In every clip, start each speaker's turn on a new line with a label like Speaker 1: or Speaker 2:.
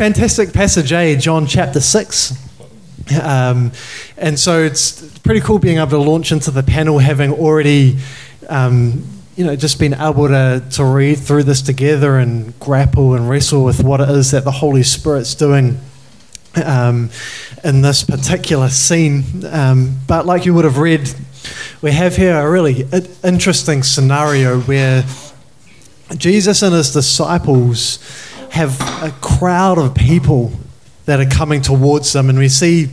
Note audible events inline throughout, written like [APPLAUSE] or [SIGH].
Speaker 1: fantastic passage, eh? John chapter 6. Um, and so it's pretty cool being able to launch into the panel having already, um, you know, just been able to, to read through this together and grapple and wrestle with what it is that the Holy Spirit's doing um, in this particular scene. Um, but like you would have read, we have here a really interesting scenario where Jesus and his disciples have a crowd of people that are coming towards them, and we see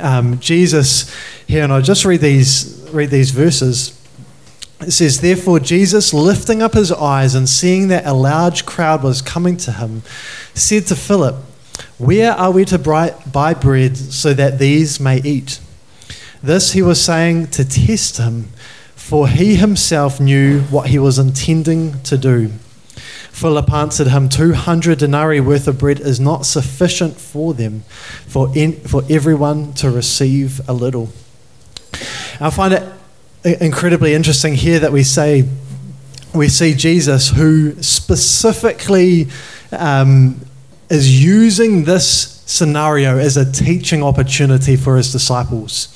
Speaker 1: um, Jesus here, and I'll just read these read these verses. It says, Therefore, Jesus, lifting up his eyes and seeing that a large crowd was coming to him, said to Philip, Where are we to buy bread so that these may eat? This he was saying to test him, for he himself knew what he was intending to do. Philip answered him, 200 denarii worth of bread is not sufficient for them, for, in, for everyone to receive a little. I find it incredibly interesting here that we say, we see Jesus who specifically um, is using this scenario as a teaching opportunity for his disciples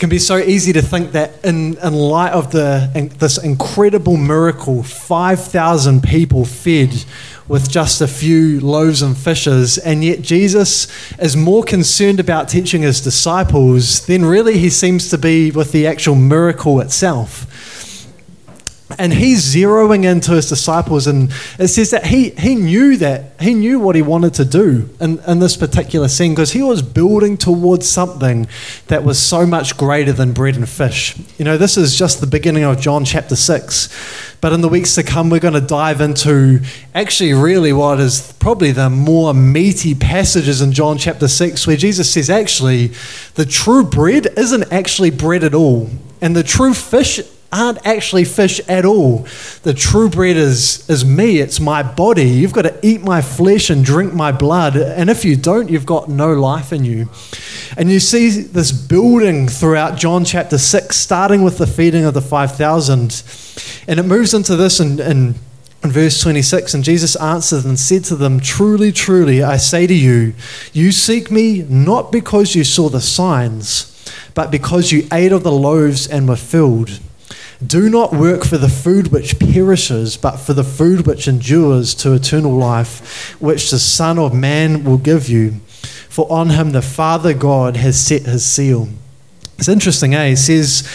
Speaker 1: can be so easy to think that in, in light of the, in, this incredible miracle, 5,000 people fed with just a few loaves and fishes, and yet Jesus is more concerned about teaching his disciples than really he seems to be with the actual miracle itself and he's zeroing into his disciples and it says that he, he knew that he knew what he wanted to do in, in this particular scene because he was building towards something that was so much greater than bread and fish. You know this is just the beginning of john chapter 6 but in the weeks to come we're going to dive into actually really what is probably the more meaty passages in john chapter 6 where jesus says actually the true bread isn't actually bread at all. And the true fish aren't actually fish at all. The true bread is, is me, it's my body. You've got to eat my flesh and drink my blood. And if you don't, you've got no life in you. And you see this building throughout John chapter 6, starting with the feeding of the 5,000. And it moves into this in, in, in verse 26. And Jesus answered and said to them, Truly, truly, I say to you, you seek me not because you saw the signs, but because you ate of the loaves and were filled. Do not work for the food which perishes, but for the food which endures to eternal life, which the Son of Man will give you. For on him the Father God has set his seal. It's interesting, eh? He says,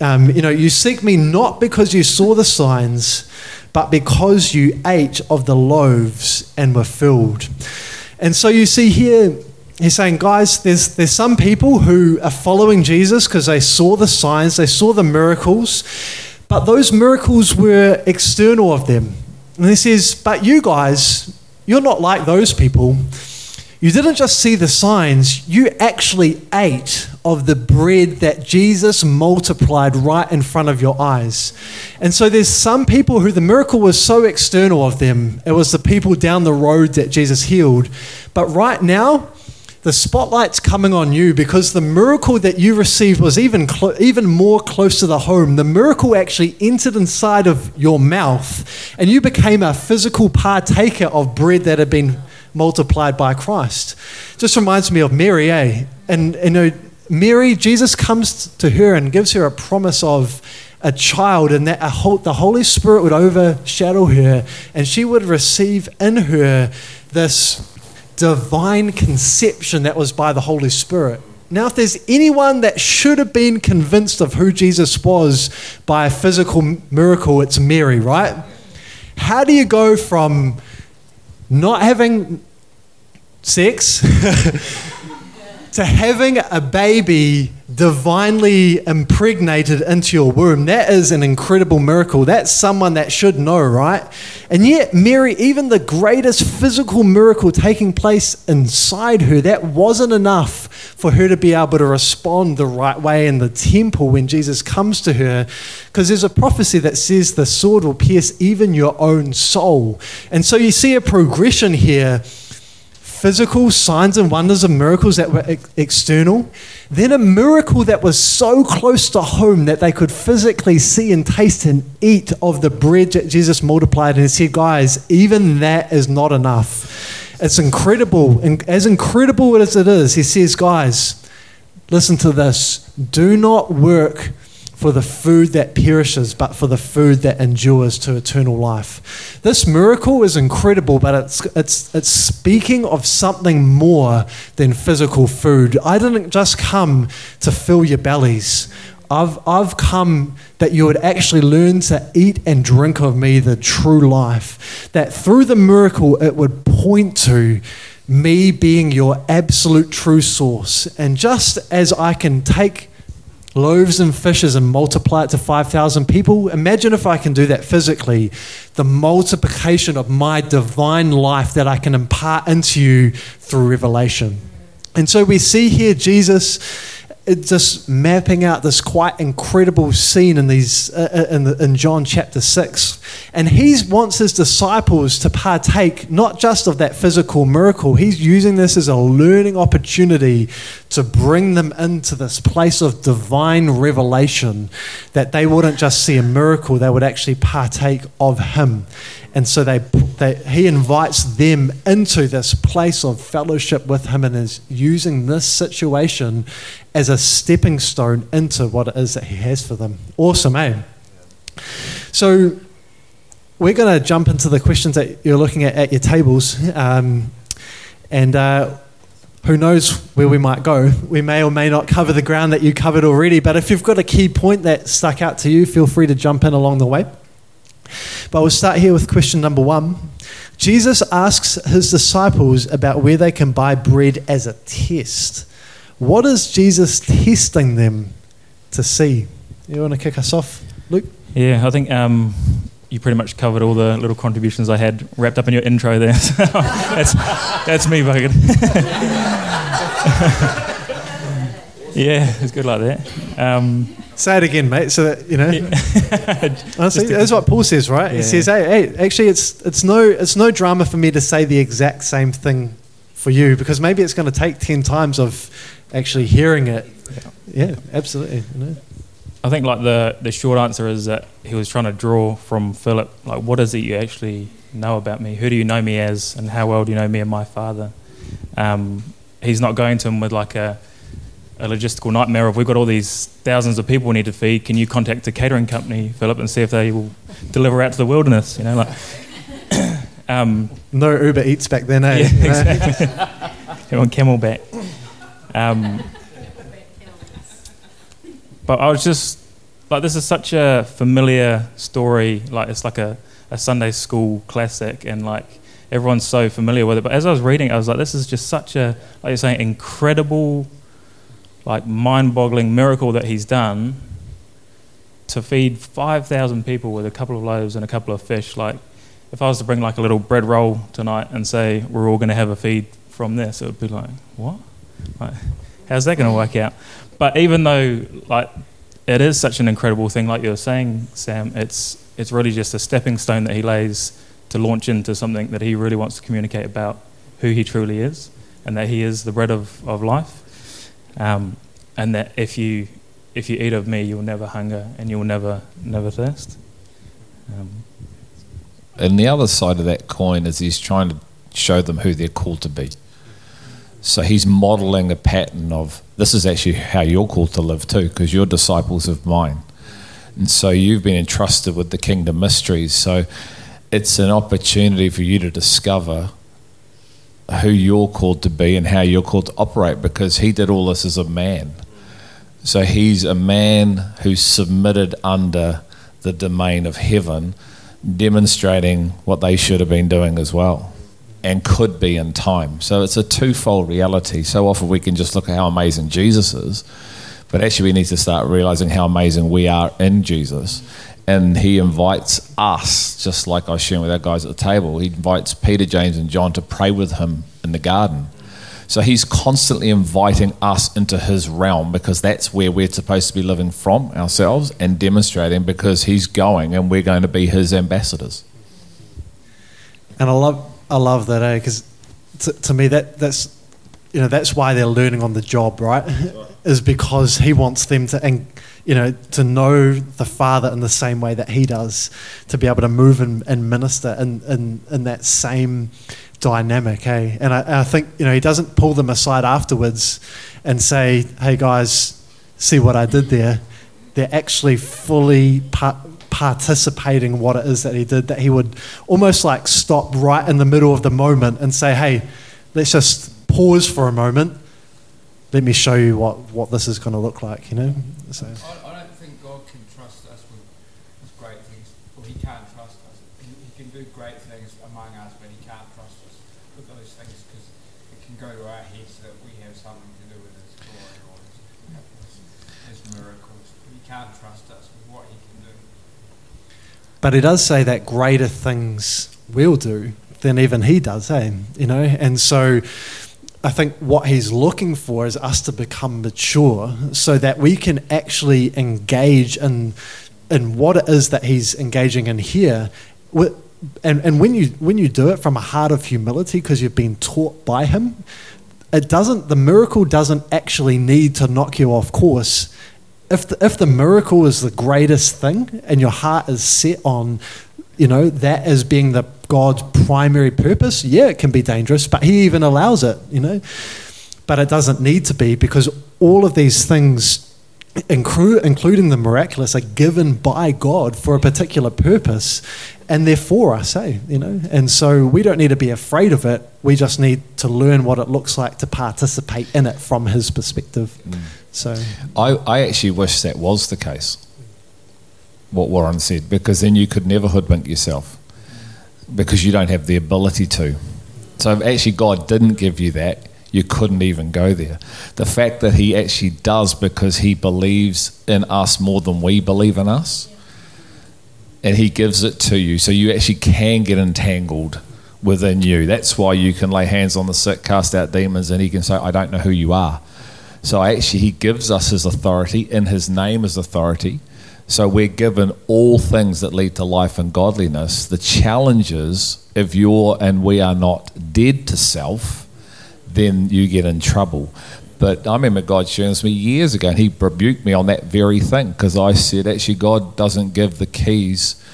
Speaker 1: um, you know, you seek me not because you saw the signs, but because you ate of the loaves and were filled. And so you see here, he's saying, guys, there's, there's some people who are following Jesus because they saw the signs, they saw the miracles, but those miracles were external of them. And he says, but you guys, you're not like those people. You didn't just see the signs, you actually ate of the bread that Jesus multiplied right in front of your eyes. And so there's some people who the miracle was so external of them. It was the people down the road that Jesus healed. But right now, the spotlight's coming on you because the miracle that you received was even, even more close to the home. The miracle actually entered inside of your mouth, and you became a physical partaker of bread that had been multiplied by Christ. Just reminds me of Mary, eh? And you know, Mary, Jesus comes to her and gives her a promise of a child, and that the Holy Spirit would overshadow her, and she would receive in her this divine conception that was by the Holy Spirit. Now, if there's anyone that should have been convinced of who Jesus was by a physical miracle, it's Mary, right? How do you go from not having sex [LAUGHS] to having a baby divinely impregnated into your womb. That is an incredible miracle. That's someone that should know, right? And yet, Mary, even the greatest physical miracle taking place inside her, that wasn't enough for her to be able to respond the right way in the temple when Jesus comes to her. Because there's a prophecy that says the sword will pierce even your own soul. And so you see a progression here physical signs and wonders and miracles that were ex- external, then a miracle that was so close to home that they could physically see and taste and eat of the bread that Jesus multiplied. And he said, Guys, even that is not enough. It's incredible. And as incredible as it is, he says, guys, listen to this. Do not work for the food that perishes, but for the food that endures to eternal life. This miracle is incredible, but it's, it's, it's speaking of something more than physical food. I didn't just come to fill your bellies. I've, I've come that you would actually learn to eat and drink of me the true life. That through the miracle, it would point to me being your absolute true source. And just as I can take loaves and fishes and multiply it to 5,000 people. Imagine if I can do that physically, the multiplication of my divine life that I can impart into you through revelation. And so we see here Jesus just mapping out this quite incredible scene in these uh, uh, in, the, in John chapter 6 and he wants his disciples to partake not just of that physical miracle. He's using this as a learning opportunity to bring them into this place of divine revelation that they wouldn't just see a miracle they would actually partake of him. And so they, they, he invites them into this place of fellowship with him and is using this situation as a stepping stone into what it is that he has for them. Awesome, eh? So we're going to jump into the questions that you're looking at at your tables. Um, and uh, who knows where we might go. We may or may not cover the ground that you covered already, but if you've got a key point that stuck out to you, feel free to jump in along the way. But we'll start here with question number one. Jesus asks his disciples about where they can buy bread as a test. What is Jesus testing them to see? You want to kick us off, Luke?
Speaker 2: Yeah, I think um, you pretty much covered all the little contributions I had wrapped up in your intro there. [LAUGHS] that's, that's me, Bogan. [LAUGHS] yeah, it's good like that. Um,
Speaker 1: Say it again, mate. So that you know. [LAUGHS] Honestly, that's what Paul says, right? Yeah. He says, "Hey, hey, actually, it's it's no it's no drama for me to say the exact same thing for you because maybe it's going to take ten times of actually hearing it." Yeah, yeah absolutely. You know?
Speaker 2: I think like the the short answer is that he was trying to draw from Philip, like, what is it you actually know about me? Who do you know me as, and how well do you know me and my father? Um, he's not going to him with like a a logistical nightmare of we've got all these thousands of people we need to feed. Can you contact a catering company, Philip, and see if they will deliver out to the wilderness? You know, like. [COUGHS]
Speaker 1: um, no Uber Eats back then, eh?
Speaker 2: Yeah, exactly. [LAUGHS] on Camelback. Um, but I was just like, this is such a familiar story. Like, it's like a, a Sunday school classic, and like everyone's so familiar with it. But as I was reading, I was like, this is just such a, like you're saying, incredible like mind-boggling miracle that he's done to feed 5,000 people with a couple of loaves and a couple of fish. Like, if I was to bring like a little bread roll tonight and say we're all going to have a feed from this, it would be like, what? Like, how's that going to work out? But even though like it is such an incredible thing, like you were saying, Sam, it's it's really just a stepping stone that he lays to launch into something that he really wants to communicate about who he truly is and that he is the bread of, of life um, and that if you if you eat of me, you'll never hunger and you'll never never thirst. Um,
Speaker 3: and the other side of that coin is he's trying to show them who they're called to be. So he's modeling a pattern of this is actually how you're called to live too, because you're disciples of mine. And so you've been entrusted with the kingdom mysteries. So it's an opportunity for you to discover who you're called to be and how you're called to operate because he did all this as a man. So he's a man who's submitted under the domain of heaven, demonstrating what they should have been doing as well and could be in time. So it's a twofold reality. So often we can just look at how amazing Jesus is, but actually we need to start realizing how amazing we are in Jesus and he invites us, just like I was sharing with our guys at the table, he invites Peter, James, and John to pray with him in the garden. So he's constantly inviting us into his realm because that's where we're supposed to be living from ourselves and demonstrating because he's going and we're going to be his ambassadors.
Speaker 1: And I love, I love that, eh? Because to, to me, that that's you know that's why they're learning on the job, right? is because he wants them to. And, you know, to know the Father in the same way that He does, to be able to move and, and minister in, in, in that same dynamic, eh? And I, I think you know he doesn't pull them aside afterwards and say, "Hey guys, see what I did there." They're actually fully part, participating what it is that he did. That he would almost like stop right in the middle of the moment and say, "Hey, let's just pause for a moment. Let me show you what what this is going to look like." You know, so.
Speaker 4: I, I don't think God can trust us with, with great things, or He can't trust us. He, he can do great things among us, but He can't trust us with those things because it can go to our heads that we have something to do with His glory or His, his, his miracles. He can't trust us with what He can do.
Speaker 1: But he does say that greater things we'll do than even he does, eh? You know, and so I think what he's looking for is us to become mature so that we can actually engage in in what it is that he's engaging in here. And, and when you when you do it from a heart of humility because you've been taught by him, it doesn't the miracle doesn't actually need to knock you off course if the, if the miracle is the greatest thing and your heart is set on you know that as being the god's primary purpose yeah it can be dangerous but he even allows it you know. But it doesn't need to be because all of these things inclu- including the miraculous are given by god for a particular purpose and they're for us eh? you know. And so we don't need to be afraid of it. We just need to learn what it looks like to participate in it from his perspective so
Speaker 3: I, I actually wish that was the case, what Warren said, because then you could never hoodwink yourself because you don't have the ability to. So if actually God didn't give you that, you couldn't even go there. The fact that He actually does because He believes in us more than we believe in us, and He gives it to you, so you actually can get entangled within you. That's why you can lay hands on the sick, cast out demons, and He can say, I don't know who you are. So actually, he gives us his authority in his name as authority. So we're given all things that lead to life and godliness. The challenge is if you're and we are not dead to self, then you get in trouble. But I remember God sharing this with me years ago, and He rebuked me on that very thing because I said, actually, God doesn't give the keys.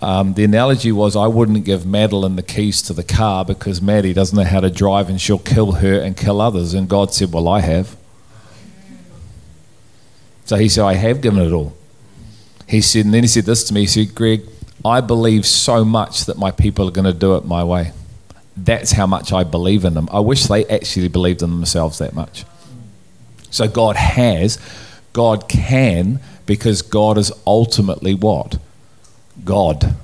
Speaker 3: Um, the analogy was I wouldn't give Madeline the keys to the car because Maddie doesn't know how to drive and she'll kill her and kill others. And God said, Well, I have. So he said, I have given it all. He said, and then he said this to me. He said, Greg, I believe so much that my people are going to do it my way. That's how much I believe in them. I wish they actually believed in themselves that much. So God has, God can, because God is ultimately what? God.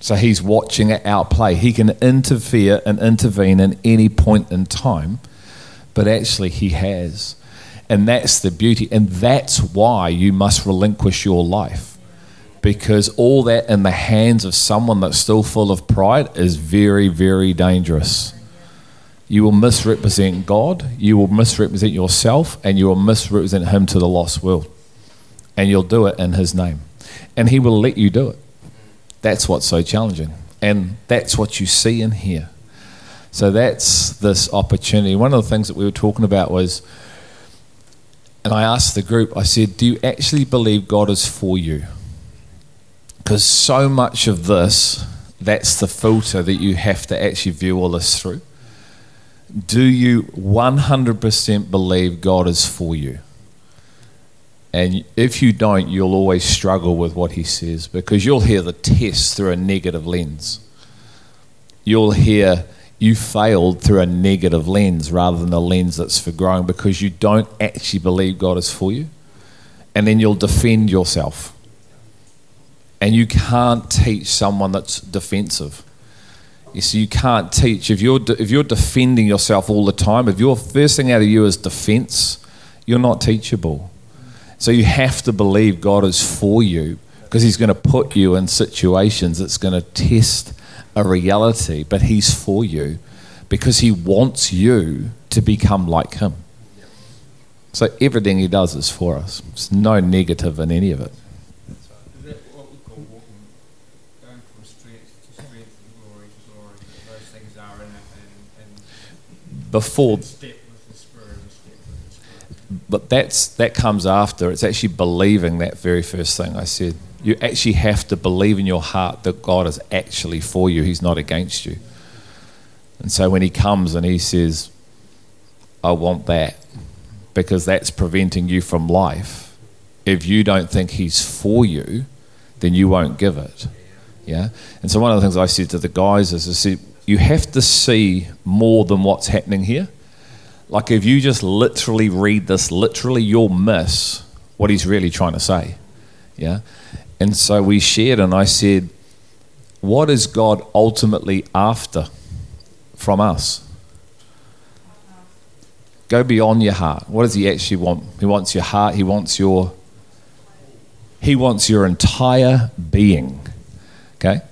Speaker 3: So he's watching it outplay. He can interfere and intervene in any point in time, but actually he has. And that's the beauty. And that's why you must relinquish your life. Because all that in the hands of someone that's still full of pride is very, very dangerous. You will misrepresent God, you will misrepresent yourself, and you will misrepresent Him to the lost world. And you'll do it in His name. And He will let you do it. That's what's so challenging. And that's what you see in here. So that's this opportunity. One of the things that we were talking about was and I asked the group, I said, Do you actually believe God is for you? Because so much of this, that's the filter that you have to actually view all this through. Do you 100% believe God is for you? And if you don't, you'll always struggle with what he says because you'll hear the test through a negative lens. You'll hear you failed through a negative lens rather than a lens that's for growing because you don't actually believe God is for you. And then you'll defend yourself. And you can't teach someone that's defensive. You see, you can't teach if you're de- if you're defending yourself all the time. If your first thing out of you is defense, you're not teachable. So you have to believe God is for you because He's going to put you in situations that's going to test a reality, but He's for you because He wants you to become like Him. So everything He does is for us. There's no negative in any of it.
Speaker 4: Is that what we call walking, going from strength to strength glory to glory? Those things are it and, and
Speaker 3: Before, but that's that comes after. It's actually believing that very first thing I said. You actually have to believe in your heart that God is actually for you. He's not against you. And so when he comes and he says, I want that, because that's preventing you from life, if you don't think he's for you, then you won't give it. Yeah? And so one of the things I said to the guys is, I said, you have to see more than what's happening here. Like if you just literally read this literally, you'll miss what he's really trying to say. Yeah? And so we shared, and I said, What is God ultimately after from us? Go beyond your heart. What does he actually want? He wants your heart, he wants your he wants your entire being. Okay?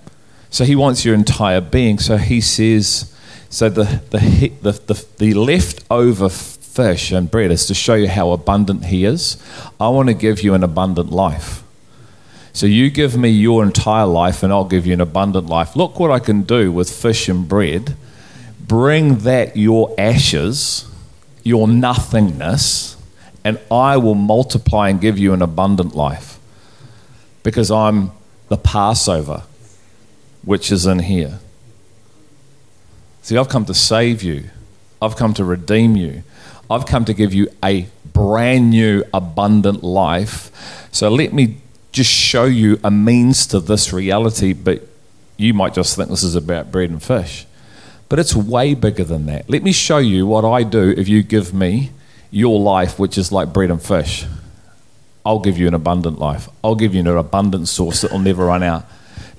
Speaker 3: So he wants your entire being. So he says, so the, the, the, the, the leftover fish and bread is to show you how abundant he is. I want to give you an abundant life. So you give me your entire life and I'll give you an abundant life. Look what I can do with fish and bread. Bring that your ashes, your nothingness, and I will multiply and give you an abundant life because I'm the Passover, which is in here. See, I've come to save you, I've come to redeem you, I've come to give you a brand new, abundant life. So let me just show you a means to this reality, but you might just think this is about bread and fish. But it's way bigger than that. Let me show you what I do if you give me your life, which is like bread and fish. I'll give you an abundant life. I'll give you an abundant source that will never run out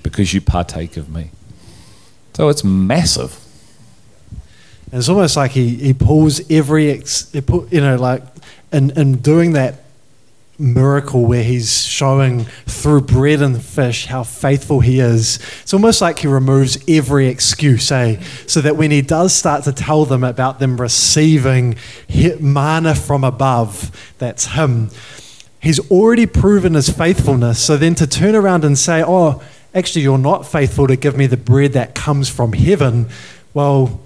Speaker 3: because you partake of me. So it's massive.
Speaker 1: And it's almost like he, he pulls every, ex, you know, like in, in doing that miracle where he's showing through bread and fish how faithful he is. It's almost like he removes every excuse, eh? So that when he does start to tell them about them receiving manna from above, that's him He's already proven his faithfulness. So then to turn around and say, oh, actually, you're not faithful to give me the bread that comes from heaven, well,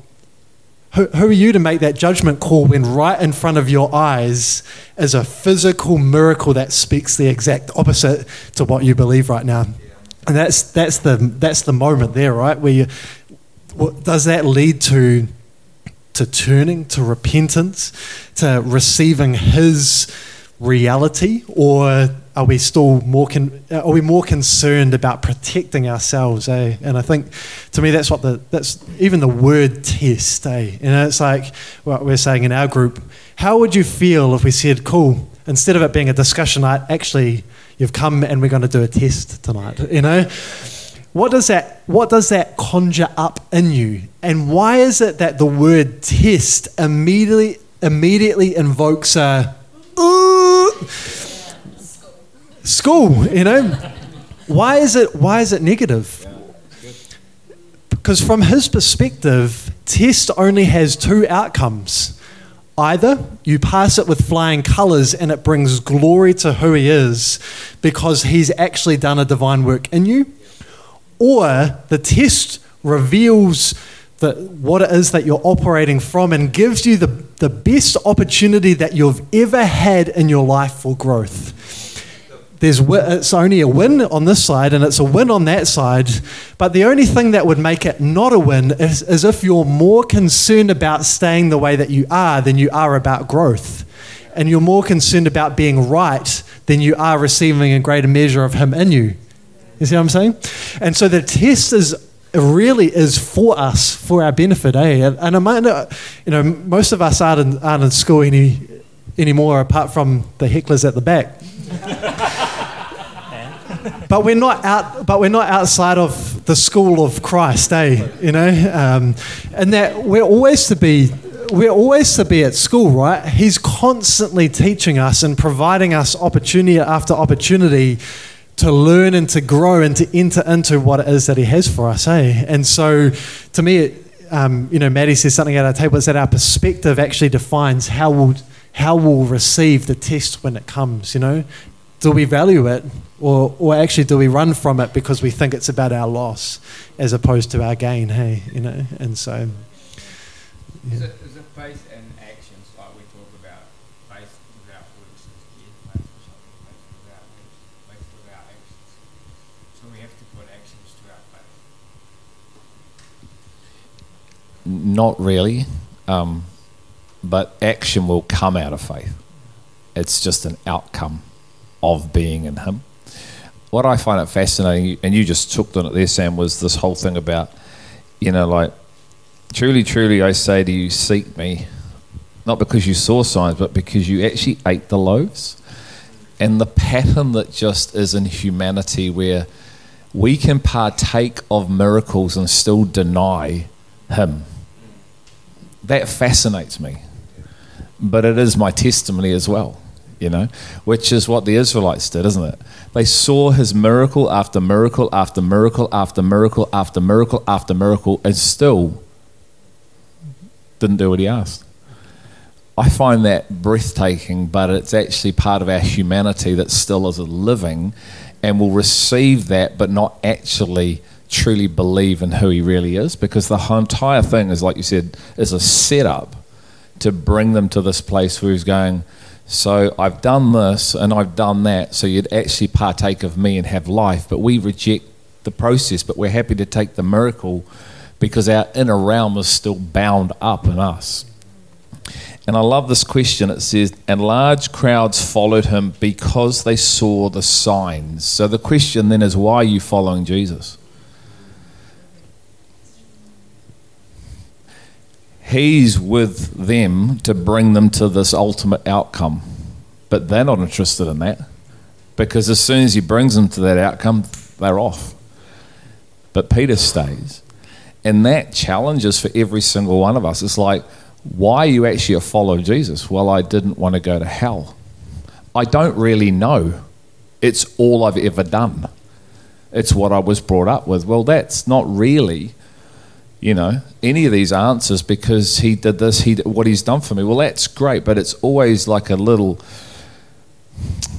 Speaker 1: who, who are you to make that judgment call when right in front of your eyes is a physical miracle that speaks the exact opposite to what you believe right now? And that's, that's, the, that's the moment there, right? Where you, what, does that lead to, to turning, to repentance, to receiving His reality, or are we still more con- are we more concerned about protecting ourselves? Eh? And I think to me that's what the that's even the word test. Eh? Know, it's like what we're saying in our group. How would you feel if we said, "Cool," instead of it being a discussion night, actually you've come and we're going to do a test tonight. You know. What does that what does that conjure up in you? And why is it that the word test immediately immediately invokes a ooh, school, you know? Why is it why is it negative? Because from his perspective, test only has two outcomes. Either you pass it with flying colors and it brings glory to who he is because he's actually done a divine work in you, or the test reveals the, what it is that you're operating from and gives you the, the best opportunity that you've ever had in your life for growth. There's, it's only a win on this side and it's a win on that side, but the only thing that would make it not a win is, is if you're more concerned about staying the way that you are than you are about growth. And you're more concerned about being right than you are receiving a greater measure of Him in you. You see what I'm saying? And so the test is it really is for us, for our benefit, eh? And, and I might not, you know, most of us aren't in, aren't in school any anymore, apart from the hecklers at the back. [LAUGHS] but we're not out. But we're not outside of the school of Christ, eh? You know, um, and that we're always to be. We're always to be at school, right? He's constantly teaching us and providing us opportunity after opportunity to learn and to grow and to enter into what it is that He has for us, eh? And so, to me, it, um, you know, Maddie says something at our table is that our perspective actually defines how we'll, how we'll receive the test when it comes, you know? Do we value it or, or actually do we run from it because we think it's about our loss as opposed to our gain, hey? You know, and so.
Speaker 4: Yeah. Is, it, is it faith and actions like we talk about? Faith without works is yet, faith or something, faith without words, faith without actions. So we have to put actions to our faith
Speaker 3: not really. Um, but action will come out of faith. It's just an outcome of being in Him. What I find it fascinating, and you just took on it there, Sam, was this whole thing about, you know, like, truly, truly, I say to you, seek me, not because you saw signs, but because you actually ate the loaves. And the pattern that just is in humanity where we can partake of miracles and still deny Him. That fascinates me but it is my testimony as well, you know, which is what the Israelites did, isn't it? They saw his miracle after miracle after miracle after miracle after miracle after miracle and still didn't do what he asked. I find that breathtaking, but it's actually part of our humanity that still is living and will receive that, but not actually truly believe in who he really is because the entire thing is, like you said, is a setup to bring them to this place where he's going, So I've done this and I've done that, so you'd actually partake of me and have life. But we reject the process, but we're happy to take the miracle because our inner realm is still bound up in us. And I love this question. It says, And large crowds followed him because they saw the signs. So the question then is, why are you following Jesus? He's with them to bring them to this ultimate outcome. But they're not interested in that because as soon as he brings them to that outcome, they're off. But Peter stays. And that challenges for every single one of us. It's like, why are you actually a follower of Jesus? Well, I didn't want to go to hell. I don't really know. It's all I've ever done. It's what I was brought up with. Well, that's not really you know, any of these answers because he did this, he did what he's done for me. Well, that's great, but it's always like a little.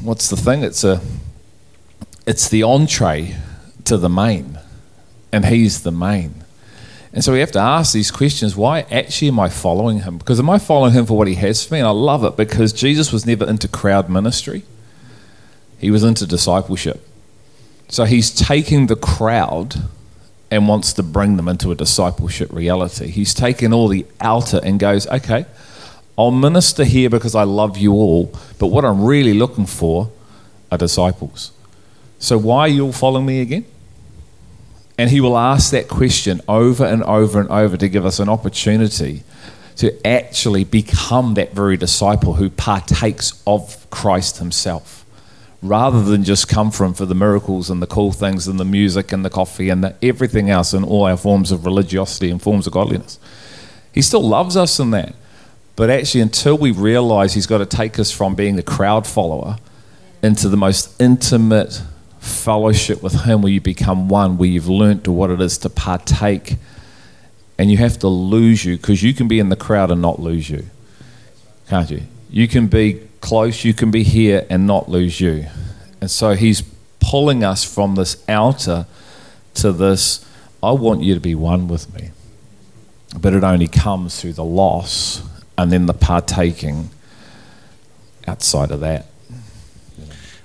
Speaker 3: What's the thing? It's a. It's the entree to the main, and he's the main. And so we have to ask these questions why actually am I following him? Because am I following him for what he has for me? And I love it because Jesus was never into crowd ministry, he was into discipleship. So he's taking the crowd and wants to bring them into a discipleship reality. He's taken all the outer and goes, okay, I'll minister here because I love you all, but what I'm really looking for are disciples. So why are you all following me again? And he will ask that question over and over and over to give us an opportunity to actually become that very disciple who partakes of Christ himself rather than just come from for the miracles and the cool things and the music and the coffee and the everything else and all our forms of religiosity and forms of godliness. He still loves us in that. But actually, until we realize He's got to take us from being the crowd follower into the most intimate fellowship with Him where you become one, where you've learnt to what it is to partake. And you have to lose you because you can be in the crowd and not lose you. Can't you? You can be close, you can be here and not lose you. And so he's pulling us from this outer to this, I want you to be one with me. But it only comes through the loss and then the partaking outside of that.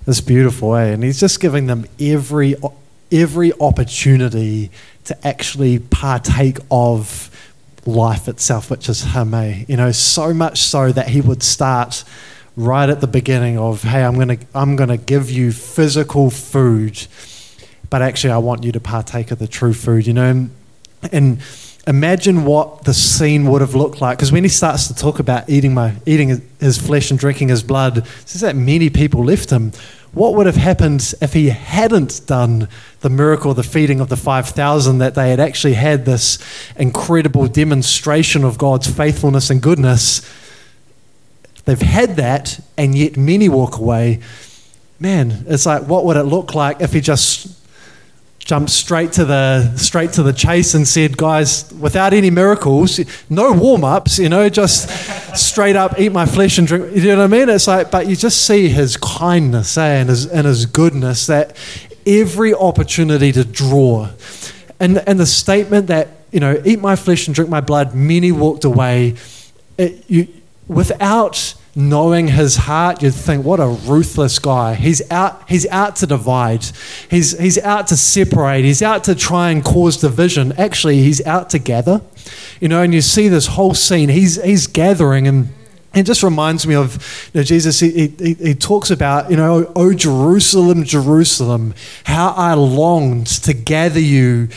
Speaker 1: It's beautiful, eh? And he's just giving them every every opportunity to actually partake of life itself, which is him, eh? You know, so much so that he would start right at the beginning of, hey, I'm to I'm to give you physical food, but actually I want you to partake of the true food, you know? And, and imagine what the scene would have looked like because when he starts to talk about eating my eating his flesh and drinking his blood, says that many people left him. What would have happened if he hadn't done the miracle, the feeding of the 5,000, that they had actually had this incredible demonstration of God's faithfulness and goodness? They've had that, and yet many walk away. Man, it's like, what would it look like if he just jumped straight to the straight to the chase and said, "Guys, without any miracles, no warm-ups, you know, just straight up eat my flesh and drink." You know what I mean? It's like, but you just see his kindness eh, and his and his goodness that every opportunity to draw, and and the statement that you know, eat my flesh and drink my blood. Many walked away. It, you, without knowing his heart, you'd think, what a ruthless guy. He's out, he's out to divide. He's, he's out to separate. He's out to try and cause division. Actually, he's out to gather. You know, and you see this whole scene. He's, he's gathering and it just reminds me of you know, Jesus. He, he, he, talks about, you know, oh Jerusalem, Jerusalem, how I longed to gather you,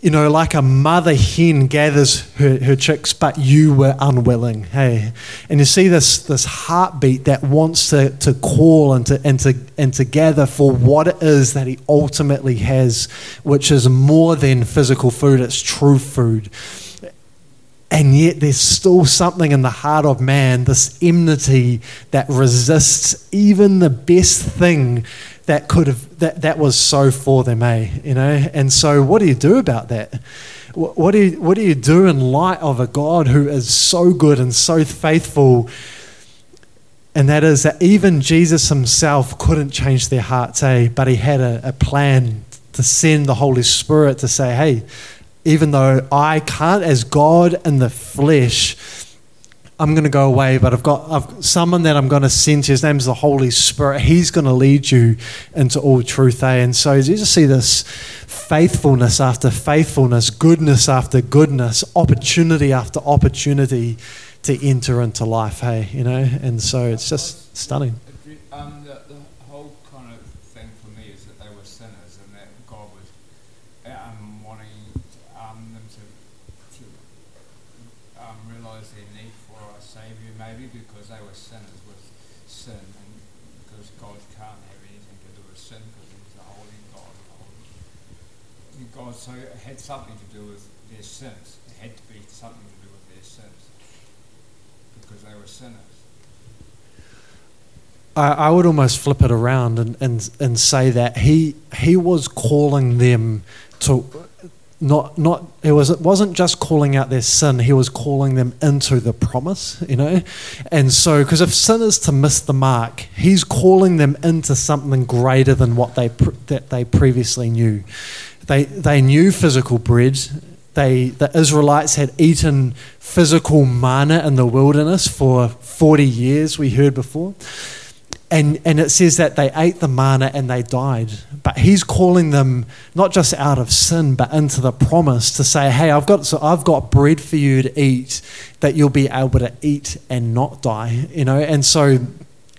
Speaker 1: you know, like a mother hen gathers her, her chicks, but you were unwilling. Hey, and you see this this heartbeat that wants to, to call and to and to and to gather for what it is that he ultimately has, which is more than physical food. It's true food. And yet, there's still something in the heart of man, this enmity that resists even the best thing that could have that, that was so for them, eh? You know. And so, what do you do about that? What do you what do you do in light of a God who is so good and so faithful? And that is that even Jesus himself couldn't change their hearts, eh? But he had a, a plan to send the Holy Spirit to say, hey, even though I can't, as God in the flesh, I'm going to go away, but I've got I've someone that I'm going to send to. His name is the Holy Spirit. He's going to lead you into all truth. Eh? And so you just see this faithfulness after faithfulness, goodness after goodness, opportunity after opportunity to enter into life. Hey, you know, and so it's just stunning.
Speaker 4: Um, the, the whole kind of thing for me is that they were sinners and that God was um, wanting um, them to, to um, realize their need for a savior, maybe because they were sinners with sin, and because God can't have anything to do with sin because He's a holy God. a Holy God, so it had something to do with their sins. It had to be something to do with their sins because they were sinners.
Speaker 1: I, I would almost flip it around and, and, and say that he he was calling them to not not it was it wasn't just calling out their sin he was calling them into the promise you know? And so because if sin is to miss the mark he's calling them into something greater than what they that they previously knew. They they knew physical bread. They the Israelites had eaten physical manna in the wilderness for 40 years we heard before and, and it says that they ate the manna and they died. But he's calling them not just out of sin, but into the promise to say, hey, I've got, so I've got bread for you to eat that you'll be able to eat and not die. You know, and so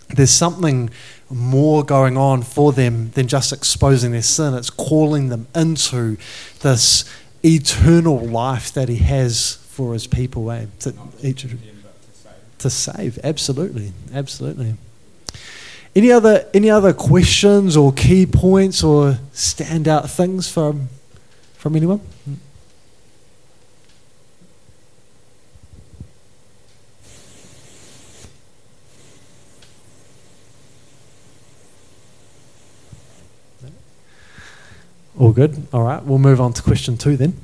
Speaker 1: there's something more going on for them than just exposing their sin. It's calling them into this eternal life that he has for his people, eh? To, each, to save. Absolutely. Absolutely. Any other any other questions or key points or standout things from from anyone? All good. All right, we'll move on to question two then.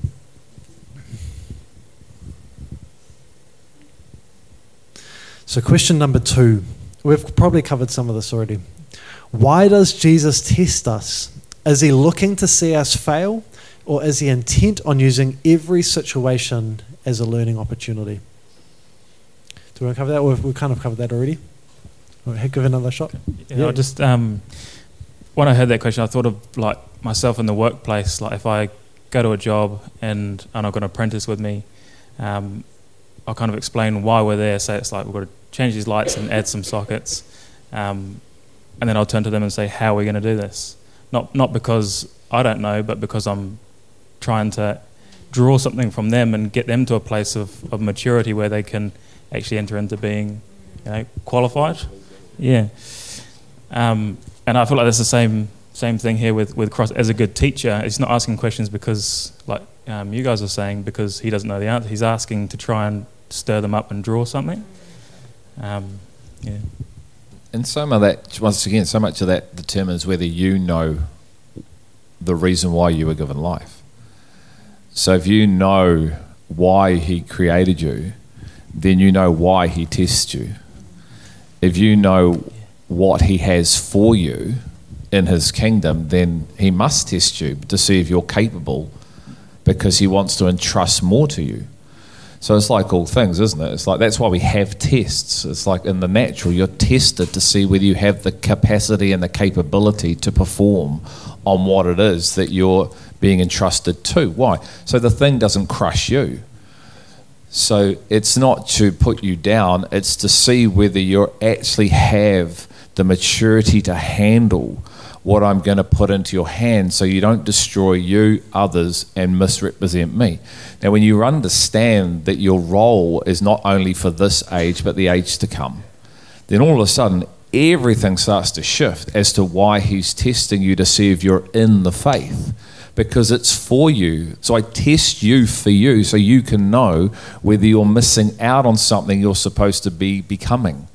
Speaker 1: So, question number two. We've probably covered some of this already. Why does Jesus test us? Is he looking to see us fail, or is he intent on using every situation as a learning opportunity? Do we want to cover that? We've, we've kind of covered that already. Give another shot.
Speaker 2: Yeah, yeah. I just um, when I heard that question, I thought of like myself in the workplace. Like if I go to a job and and I've got an apprentice with me, um, I'll kind of explain why we're there. Say it's like we've got to change these lights and add some sockets, um, and then I'll turn to them and say, "How are we going to do this?" Not not because I don't know, but because I'm trying to draw something from them and get them to a place of, of maturity where they can actually enter into being, you know, qualified. Yeah. Um, and I feel like that's the same same thing here with with Christ as a good teacher. He's not asking questions because, like um, you guys are saying, because he doesn't know the answer. He's asking to try and stir them up and draw something. Um, yeah.
Speaker 3: And some of that, once again, so much of that determines whether you know the reason why you were given life. So if you know why he created you, then you know why he tests you. If you know what he has for you in his kingdom, then he must test you to see if you're capable because he wants to entrust more to you. So it's like all things, isn't it? It's like that's why we have tests. It's like in the natural, you're tested to see whether you have the capacity and the capability to perform on what it is that you're being entrusted to. Why? So the thing doesn't crush you. So it's not to put you down, it's to see whether you actually have the maturity to handle what I'm going to put into your hands so you don't destroy you, others, and misrepresent me. Now, when you understand that your role is not only for this age, but the age to come, then all of a sudden everything starts to shift as to why he's testing you to see if you're in the faith because it's for you. So I test you for you so you can know whether you're missing out on something you're supposed to be becoming.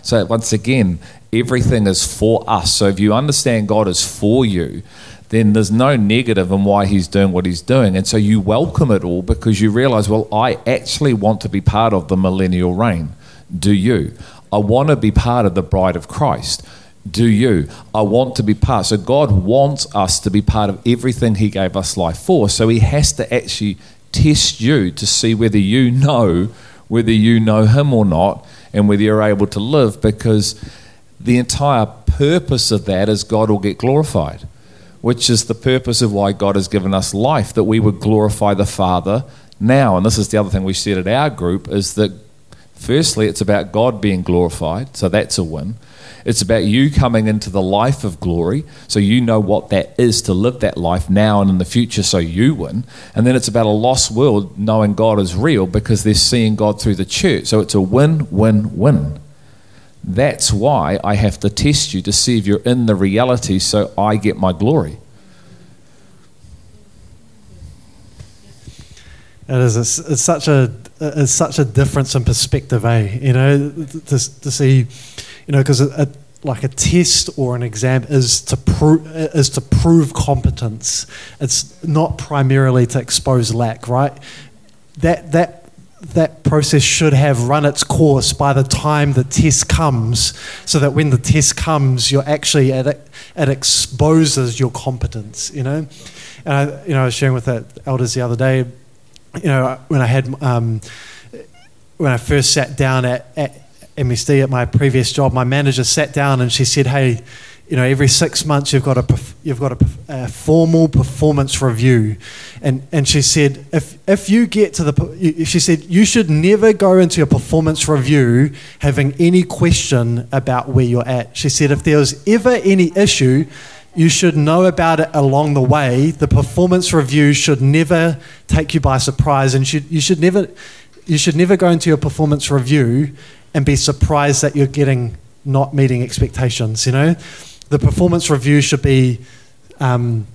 Speaker 3: So once again, everything is for us. So if you understand God is for you, then there's no negative in why he's doing what he's doing. And so you welcome it all because you realize, well, I actually want to be part of the millennial reign. Do you? I want to be part of the bride of Christ do you? I want to be part. So God wants us to be part of everything He gave us life for. So He has to actually test you to see whether you know whether you know Him or not and whether you're able to live because the entire purpose of that is God will get glorified, which is the purpose of why God has given us life, that we would glorify the Father now. And this is the other thing we said at our group is that firstly, it's about God being glorified, so that's a win. It's about you coming into the life of glory, so you know what that is to live that life now and in the future, so you win. And then it's about a lost world knowing God is real because they're seeing God through the church. So it's a win, win, win. That's why I have to test you to see if you're in the reality so I get my glory.
Speaker 1: It is. It's, it's such a it's such a difference in perspective, eh? You know, to, to see you know, because like a test or an exam is to prove is to prove competence. It's not primarily to expose lack, right? That that that process should have run its course by the time the test comes, so that when the test comes, you're actually at it, it exposes your competence. You know, and I, you know, I was sharing with the elders the other day. You know, when I had um, when I first sat down at, at MSD at my previous job, my manager sat down and she said, "Hey, you know, every six months you've got a you've got a, a, formal performance review," and and she said, "If if you get to the," she said, "you should never go into a performance review having any question about where you're at." She said, "If there was ever any issue." You should know about it along the way. The performance review should never take you by surprise, and should, you should never, you should never go into your performance review and be surprised that you're getting not meeting expectations. You know, the performance review should be, um,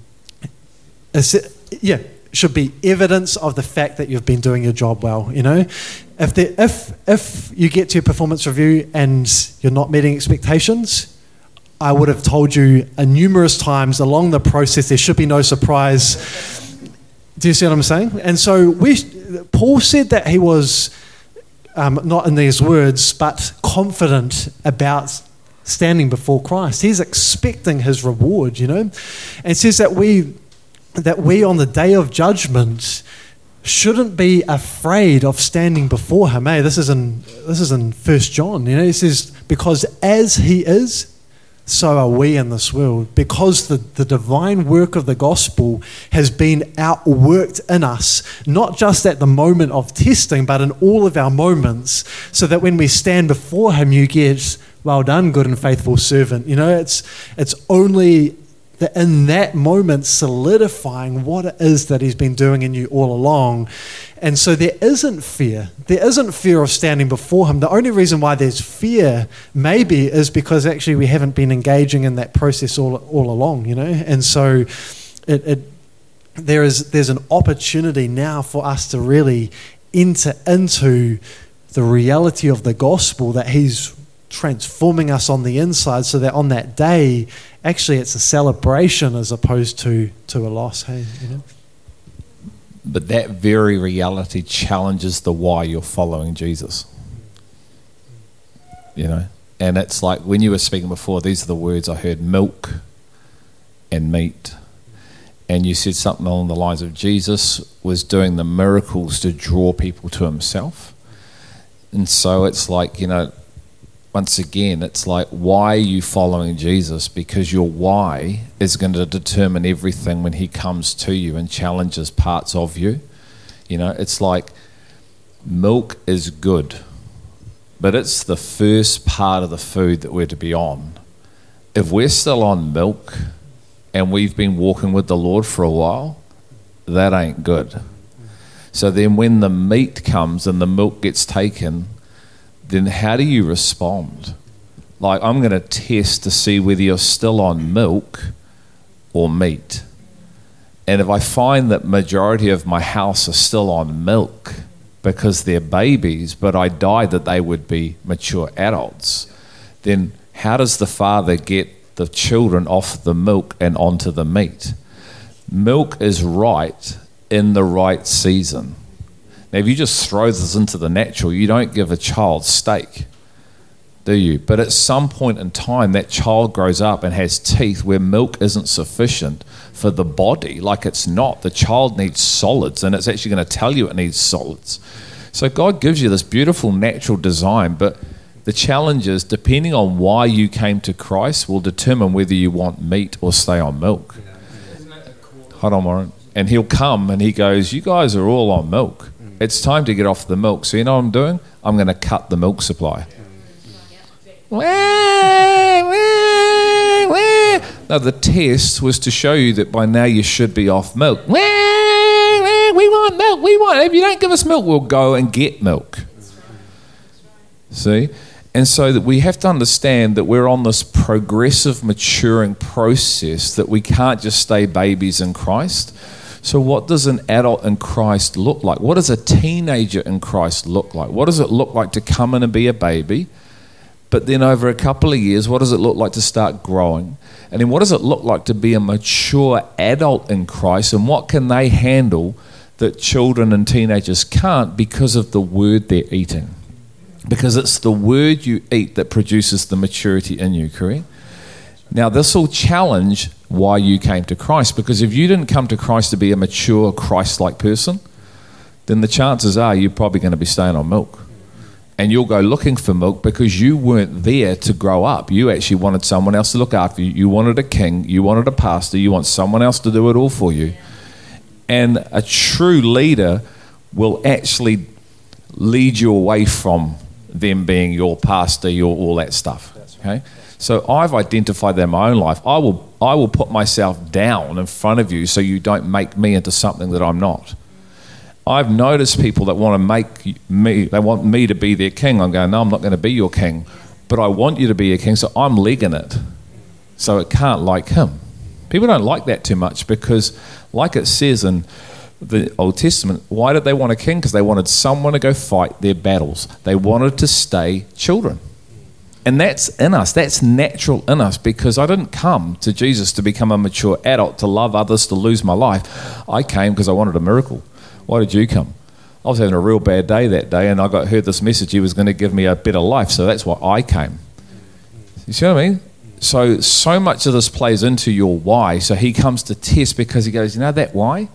Speaker 1: yeah, should be evidence of the fact that you've been doing your job well. You know, if the, if if you get to your performance review and you're not meeting expectations. I would have told you a numerous times along the process there should be no surprise. Do you see what I'm saying? And so we, Paul said that he was um, not in these words, but confident about standing before Christ. He's expecting his reward, you know. And it says that we that we on the day of judgment shouldn't be afraid of standing before him. Hey, this is in this is in First John. You know, he says, because as he is, so are we in this world. Because the, the divine work of the gospel has been outworked in us, not just at the moment of testing, but in all of our moments, so that when we stand before Him, you get, well done, good and faithful servant. You know, it's, it's only that in that moment solidifying what it is that He's been doing in you all along. And so there isn't fear. There isn't fear of standing before Him. The only reason why there's fear, maybe, is because actually we haven't been engaging in that process all, all along, you know? And so it, it, there is, there's an opportunity now for us to really enter into the reality of the gospel that He's transforming us on the inside so that on that day, actually, it's a celebration as opposed to, to a loss. Hey, you know?
Speaker 3: But that very reality challenges the why you're following Jesus. You know? And it's like when you were speaking before, these are the words I heard milk and meat. and you said something along the lines of Jesus was doing the miracles to draw people to himself. And so it's like, you know, once again, it's like, why are you following Jesus? Because your why is going to determine everything when he comes to you and challenges parts of you. You know, it's like milk is good, but it's the first part of the food that we're to be on. If we're still on milk, and we've been walking with the Lord for a while, that ain't good. So then, when the meat comes and the milk gets taken, then how do you respond? Like, I'm going to test to see whether you're still on milk or meat. And if I find that majority of my house are still on milk because they're babies, but I die that they would be mature adults, then how does the father get the children off the milk and onto the meat. Milk is right in the right season. Now, if you just throw this into the natural, you don't give a child steak, do you? But at some point in time, that child grows up and has teeth where milk isn't sufficient for the body. Like it's not. The child needs solids, and it's actually going to tell you it needs solids. So God gives you this beautiful natural design, but the challenge is, depending on why you came to Christ, will determine whether you want meat or stay on milk. Hold on, Warren. And he'll come and he goes, You guys are all on milk. It's time to get off the milk. So, you know what I'm doing? I'm going to cut the milk supply. Now, the test was to show you that by now you should be off milk. We want milk. We want. If you don't give us milk, we'll go and get milk. See? And so that we have to understand that we're on this progressive maturing process that we can't just stay babies in Christ. So, what does an adult in Christ look like? What does a teenager in Christ look like? What does it look like to come in and be a baby? But then, over a couple of years, what does it look like to start growing? And then, what does it look like to be a mature adult in Christ? And what can they handle that children and teenagers can't because of the word they're eating? because it's the word you eat that produces the maturity in you, correct? Now, this will challenge why you came to Christ because if you didn't come to Christ to be a mature, Christ like person, then the chances are you're probably going to be staying on milk. And you'll go looking for milk because you weren't there to grow up. You actually wanted someone else to look after you. You wanted a king, you wanted a pastor, you want someone else to do it all for you. And a true leader will actually lead you away from them being your pastor, your all that stuff. Okay? So I've identified that in my own life. I will I will put myself down in front of you so you don't make me into something that I'm not. I've noticed people that want to make me they want me to be their king. I'm going, no, I'm not going to be your king. But I want you to be a king, so I'm legging it. So it can't like him. People don't like that too much because, like it says in the Old Testament, why did they want a king? Because they wanted someone to go fight their battles. They wanted to stay children. And that's in us. That's natural in us because I didn't come to Jesus to become a mature adult, to love others, to lose my life. I came because I wanted a miracle. Why did you come? I was having a real bad day that day and I got heard this message. He was going to give me a better life. So that's why I came. You see what I mean? So, so much of this plays into your why. So he comes to test because he goes, you know that why?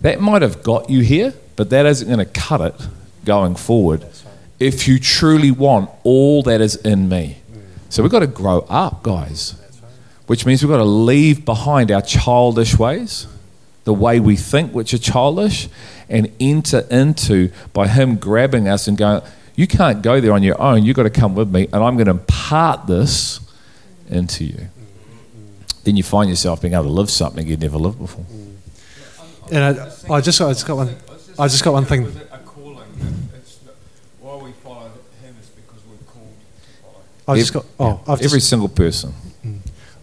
Speaker 3: That might have got you here, but that isn't going to cut it going forward if you truly want all that is in me. So we've got to grow up, guys, which means we've got to leave behind our childish ways, the way we think, which are childish, and enter into by Him grabbing us and going, You can't go there on your own. You've got to come with me, and I'm going to impart this into you. Then you find yourself being able to live something you'd never lived before.
Speaker 1: And I, I just got, I just got one. I just got one thing.
Speaker 4: A calling. It's why we follow him is because we're called
Speaker 1: I just got. Oh, I've
Speaker 3: Every
Speaker 1: just,
Speaker 3: single person.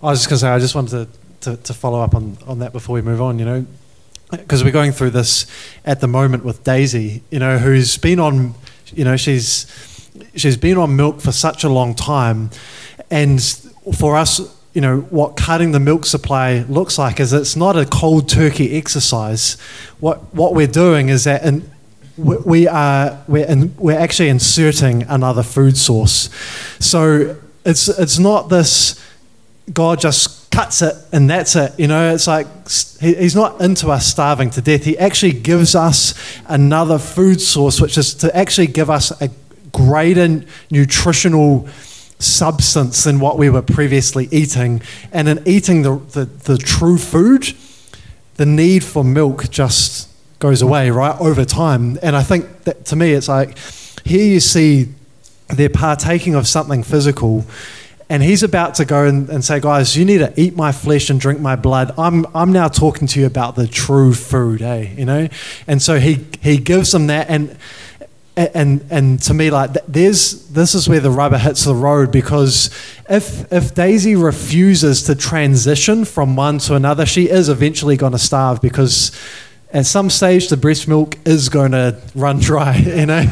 Speaker 1: I was just going oh, mm. to say. I just wanted to, to, to follow up on, on that before we move on. You know, because we're going through this at the moment with Daisy. You know, who's been on. You know, she's she's been on milk for such a long time, and for us you know, what cutting the milk supply looks like is it's not a cold turkey exercise. What, what we're doing is that in, we, are we're, in, we're actually inserting another food source. So it's, it's not this God just cuts it and that's it. You know, it's like he, He's not into us starving to death. He actually gives us another food source, which is to actually give us a greater nutritional substance than what we were previously eating. And in eating the, the, the true food, the need for milk just goes away, right, over time. And I think that to me, it's like here you see they're partaking of something physical. And he's about to go and, and, say, guys, you need to eat my flesh and drink my blood. I'm, I'm now talking to you about the true food, eh? You know? And so he, he gives them that. And, and, and to me, like, there's, this is where the rubber hits the road because if, if Daisy refuses to transition from one to another, she is eventually going to starve because at some stage the breast milk is going to run dry, [LAUGHS] you know?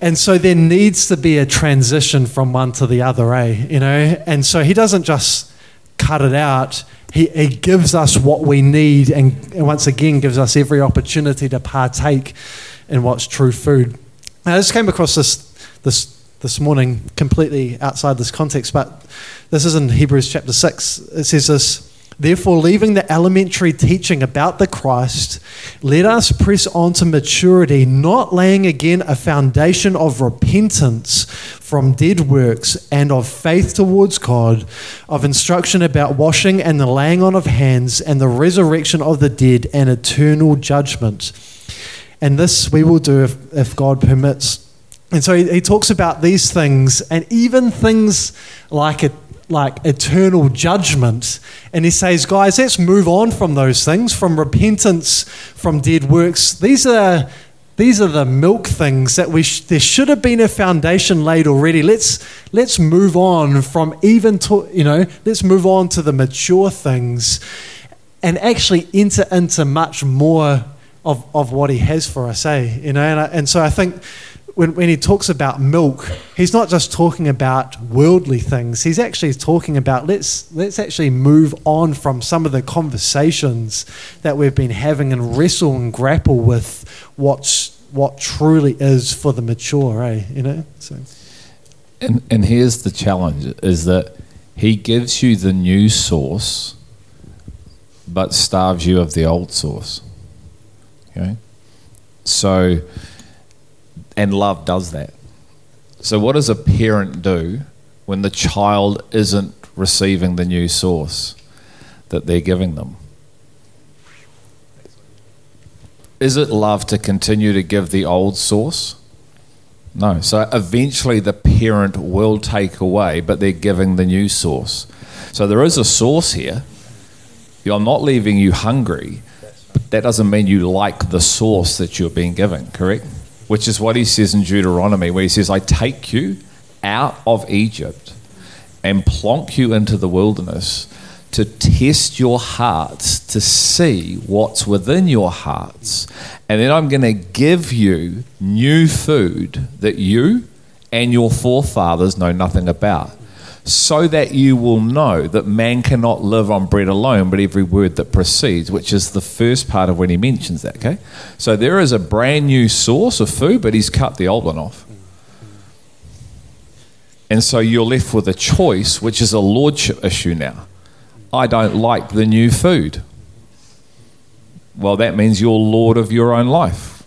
Speaker 1: And so there needs to be a transition from one to the other, eh? You know? And so he doesn't just cut it out, he, he gives us what we need and, and once again gives us every opportunity to partake in what's true food. Now, I just came across this, this, this morning completely outside this context, but this is in Hebrews chapter 6. It says this. Therefore, leaving the elementary teaching about the Christ, let us press on to maturity, not laying again a foundation of repentance from dead works and of faith towards God, of instruction about washing and the laying on of hands and the resurrection of the dead and eternal judgment. And this we will do if, if God permits. And so he, he talks about these things, and even things like a like eternal judgment. And he says, guys, let's move on from those things, from repentance, from dead works. These are these are the milk things that we sh- there should have been a foundation laid already. Let's let's move on from even to you know let's move on to the mature things, and actually enter into much more of, of what he has for us. Eh? You know, and, I, and so I think when, when he talks about milk, he's not just talking about worldly things. He's actually talking about let's let's actually move on from some of the conversations that we've been having and wrestle and grapple with what's what truly is for the mature, eh? You know? So
Speaker 3: And and here's the challenge is that he gives you the new source but starves you of the old source. Okay? So and love does that. So, what does a parent do when the child isn't receiving the new source that they're giving them? Is it love to continue to give the old source? No. So eventually the parent will take away, but they're giving the new source. So there is a source here. I'm not leaving you hungry, but that doesn't mean you like the source that you're being given, correct? Which is what he says in Deuteronomy, where he says, I take you out of Egypt and plonk you into the wilderness to test your hearts to see what's within your hearts. And then I'm going to give you new food that you and your forefathers know nothing about so that you will know that man cannot live on bread alone, but every word that proceeds, which is the first part of when he mentions that, okay? So there is a brand new source of food, but he's cut the old one off. And so you're left with a choice, which is a lordship issue now. I don't like the new food. Well, that means you're Lord of your own life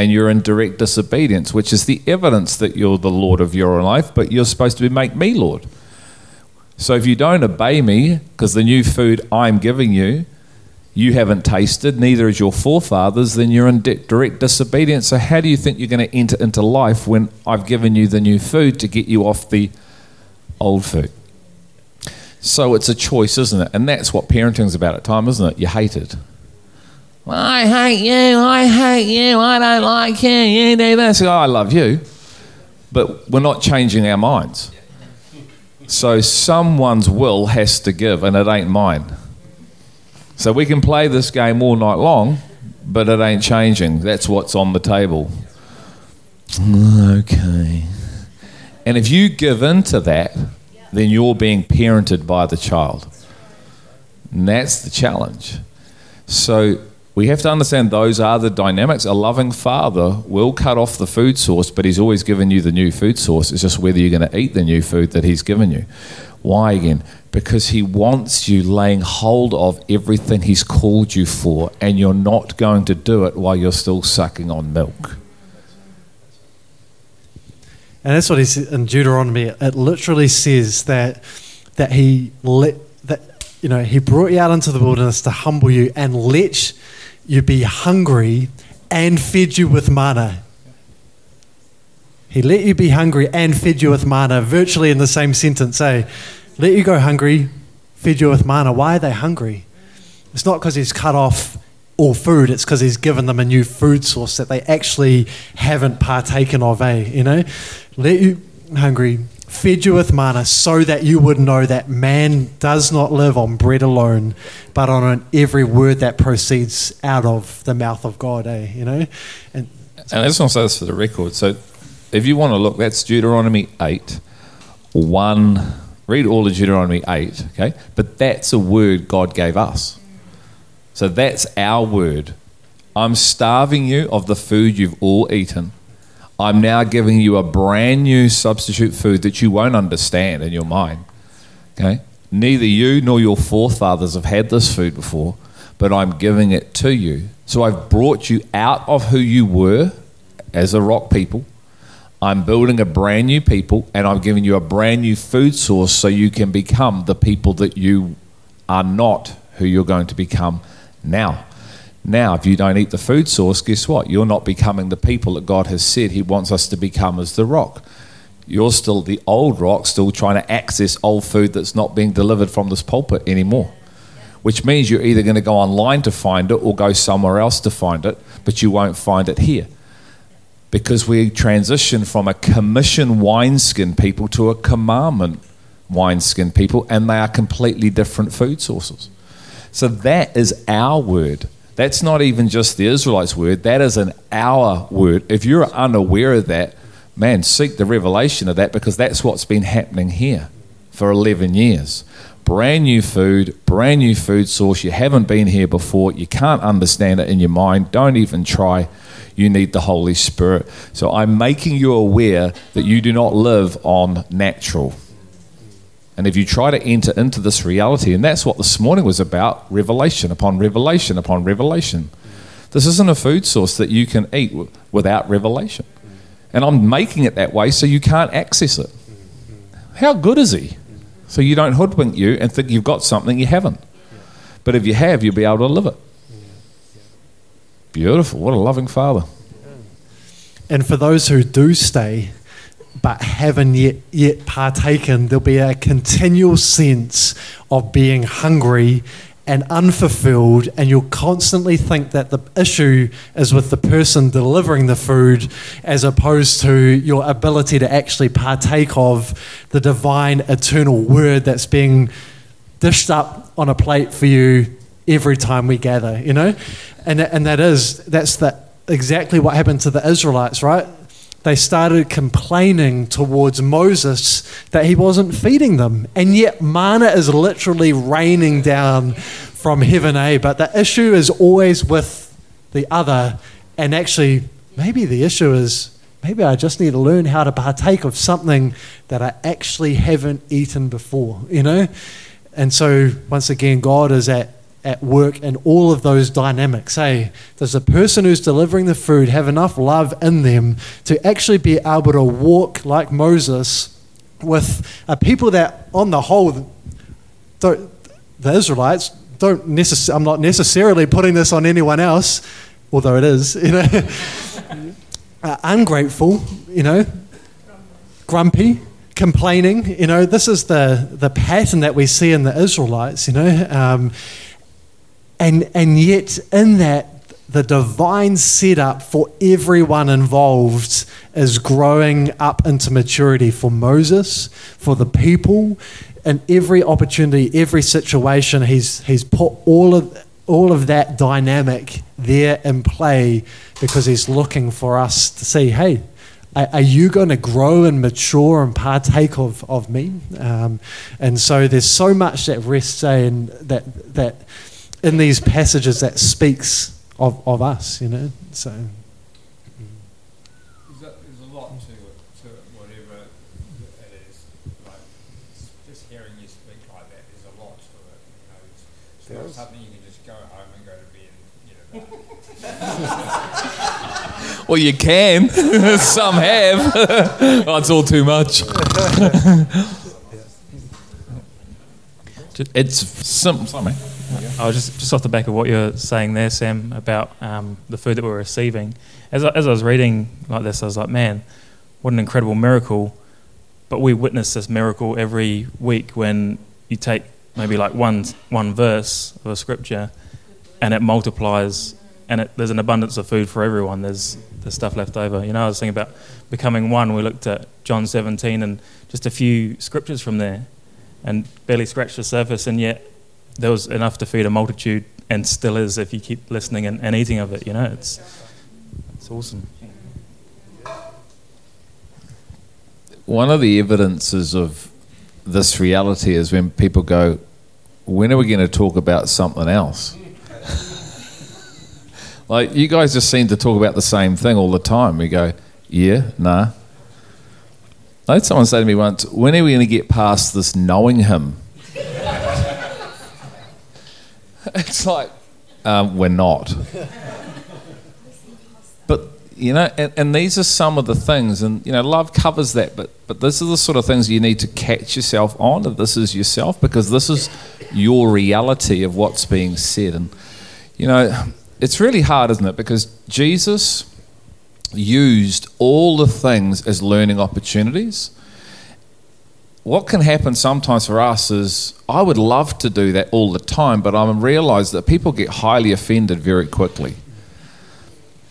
Speaker 3: and you're in direct disobedience, which is the evidence that you're the Lord of your life, but you're supposed to be, make me Lord. So if you don't obey me, because the new food I'm giving you, you haven't tasted, neither is your forefathers, then you're in direct disobedience. So, how do you think you're going to enter into life when I've given you the new food to get you off the old food? So, it's a choice, isn't it? And that's what parenting's about at times, isn't it? You hate it. I hate you, I hate you, I don't like you, you do this. Oh, I love you. But we're not changing our minds. So someone's will has to give, and it ain't mine. So we can play this game all night long, but it ain't changing. That's what's on the table. Okay. And if you give in to that, then you're being parented by the child. And that's the challenge. So we have to understand those are the dynamics. A loving father will cut off the food source, but he's always given you the new food source. It's just whether you're going to eat the new food that he's given you. Why again? Because he wants you laying hold of everything he's called you for, and you're not going to do it while you're still sucking on milk.
Speaker 1: And that's what he said in Deuteronomy. It literally says that that he let that you know he brought you out into the wilderness to humble you and let you be hungry and fed you with manna. He let you be hungry and fed you with manna, virtually in the same sentence. Eh? Let you go hungry, fed you with manna. Why are they hungry? It's not because he's cut off all food, it's because he's given them a new food source that they actually haven't partaken of, eh? You know? Let you hungry, fed you with manna, so that you would know that man does not live on bread alone, but on every word that proceeds out of the mouth of God, eh? You know?
Speaker 3: And, and I just want to say this for the record. So if you want to look, that's Deuteronomy 8, 1. Read all of Deuteronomy 8, okay? But that's a word God gave us. So that's our word. I'm starving you of the food you've all eaten. I'm now giving you a brand new substitute food that you won't understand in your mind. Okay? Neither you nor your forefathers have had this food before, but I'm giving it to you. So I've brought you out of who you were as a rock people. I'm building a brand new people, and I'm giving you a brand new food source so you can become the people that you are not who you're going to become now. Now, if you don't eat the food source, guess what? You're not becoming the people that God has said He wants us to become as the rock. You're still the old rock, still trying to access old food that's not being delivered from this pulpit anymore. Which means you're either going to go online to find it or go somewhere else to find it, but you won't find it here. Because we transition from a commission wineskin people to a commandment wineskin people, and they are completely different food sources. So that is our word. That's not even just the Israelites' word, that is an our word. If you're unaware of that, man, seek the revelation of that because that's what's been happening here for 11 years. Brand new food, brand new food source. You haven't been here before. You can't understand it in your mind. Don't even try. You need the Holy Spirit. So I'm making you aware that you do not live on natural. And if you try to enter into this reality, and that's what this morning was about revelation upon revelation upon revelation. This isn't a food source that you can eat without revelation. And I'm making it that way so you can't access it. How good is He? So you don't hoodwink you and think you've got something you haven't. But if you have, you'll be able to live it. Beautiful. What a loving Father.
Speaker 1: And for those who do stay, but haven't yet, yet partaken, there'll be a continual sense of being hungry and unfulfilled, and you'll constantly think that the issue is with the person delivering the food as opposed to your ability to actually partake of the divine eternal word that's being dished up on a plate for you every time we gather, you know? And, and that is, that's the, exactly what happened to the Israelites, right? They started complaining towards Moses that he wasn't feeding them. And yet, manna is literally raining down from heaven, eh? But the issue is always with the other. And actually, maybe the issue is maybe I just need to learn how to partake of something that I actually haven't eaten before, you know? And so, once again, God is at at work in all of those dynamics. Hey, does the person who's delivering the food have enough love in them to actually be able to walk like Moses with a people that, on the whole, the Israelites don't necessarily, I'm not necessarily putting this on anyone else, although it is, you know, [LAUGHS] uh, ungrateful, you know, grumpy, complaining, you know, this is the, the pattern that we see in the Israelites, you know. Um, and, and yet, in that, the divine setup for everyone involved is growing up into maturity for Moses, for the people, and every opportunity, every situation, he's, he's put all of, all of that dynamic there in play because he's looking for us to see, hey, are you going to grow and mature and partake of, of me? Um, and so there's so much that rests in that, that in these passages that speaks of, of us, you know. So
Speaker 4: there's a, there's a lot to it, whatever it is. Like, just hearing you speak like that, there's a lot to it. You know, it's, it's not something you can just go home and go to bed and get [LAUGHS] about.
Speaker 3: Well, you can. [LAUGHS] Some have. [LAUGHS] oh, it's all too much. it's simple. Sorry.
Speaker 2: I was just, just off the back of what you're saying there, Sam, about um, the food that we're receiving. As I, as I was reading like this, I was like, man, what an incredible miracle. But we witness this miracle every week when you take maybe like one, one verse of a scripture and it multiplies and it, there's an abundance of food for everyone. There's, there's stuff left over. You know, I was thinking about becoming one. We looked at John 17 and just a few scriptures from there and barely scratched the surface, and yet there was enough to feed a multitude and still is if you keep listening and, and eating of it. You know, it's, it's awesome.
Speaker 3: One of the evidences of this reality is when people go, when are we going to talk about something else? [LAUGHS] like, you guys just seem to talk about the same thing all the time. We go, yeah, nah. I had someone say to me once, when are we going to get past this knowing him? [LAUGHS] it's like, um, we're not. But, you know, and, and these are some of the things, and, you know, love covers that, but, but this is the sort of things you need to catch yourself on, that this is yourself, because this is your reality of what's being said. And, you know, it's really hard, isn't it? Because Jesus used all the things as learning opportunities. What can happen sometimes for us is I would love to do that all the time, but I realize that people get highly offended very quickly.